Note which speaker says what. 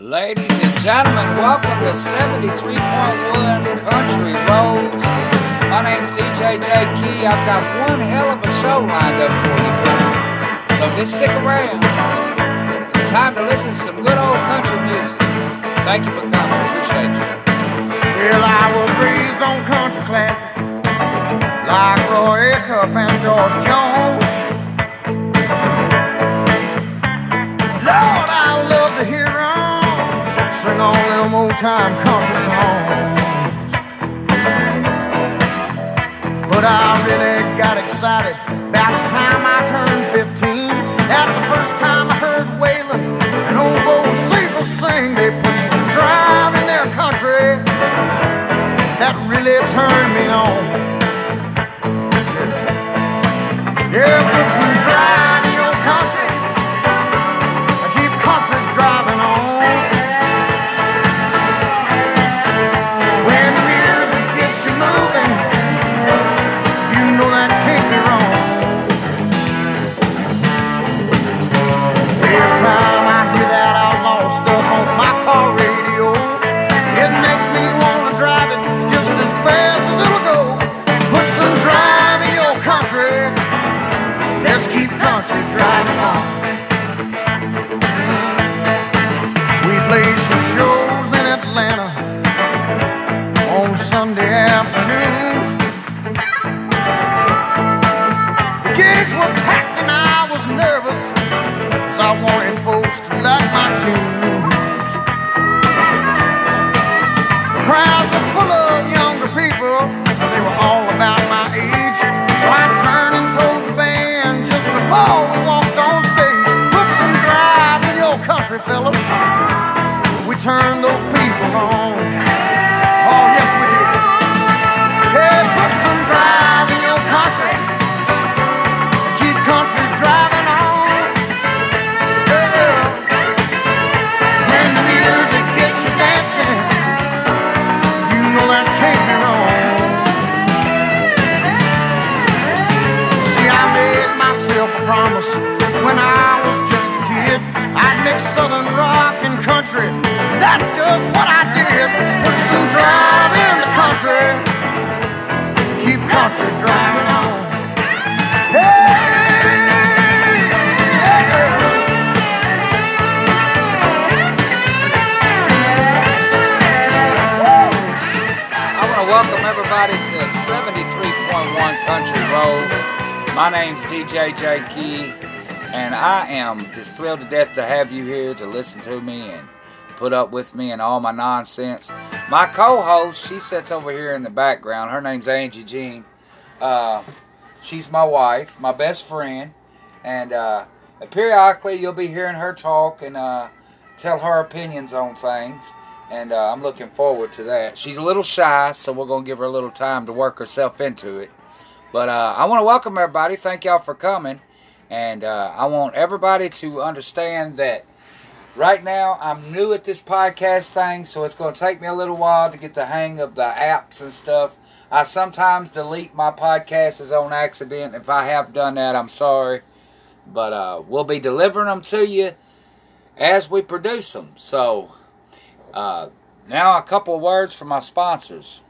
Speaker 1: Ladies and gentlemen, welcome to 73.1 Country Roads. My name's DJ J. Key. I've got one hell of a show lined up for you. So just stick around. It's time to listen to some good old country music. Thank you for coming. Appreciate you.
Speaker 2: Well, I was raised on country classics like Roy Acuff and George Jones. Time country songs. But I really got excited about the time I turned 15. That's the first time I heard Waylon and old Bo Siegel sing. They put some drive in their country that really turned me on. Yeah, just promise when I was just a kid. I'd mix southern rock and country. That's just what I did. Put some drive in the country. Keep country driving
Speaker 1: welcome everybody to 73.1 Country Road. My name's DJ J. Key, and I am just thrilled to death to have you here to listen to me and put up with me and all my nonsense. My co-host, she sits over here in the background. Her name's Angie Jean. Uh, she's my wife, my best friend, and uh, periodically you'll be hearing her talk and uh, tell her opinions on things and uh, I'm looking forward to that. She's a little shy, so we're gonna give her a little time to work herself into it. But uh, I want to welcome everybody. Thank y'all for coming, and uh, I want everybody to understand that right now I'm new at this podcast thing, so it's gonna take me a little while to get the hang of the apps and stuff. I sometimes delete my podcasts on accident. If I have done that, I'm sorry, but uh, we'll be delivering them to you as we produce them. So. Uh, now, a couple words from my sponsors.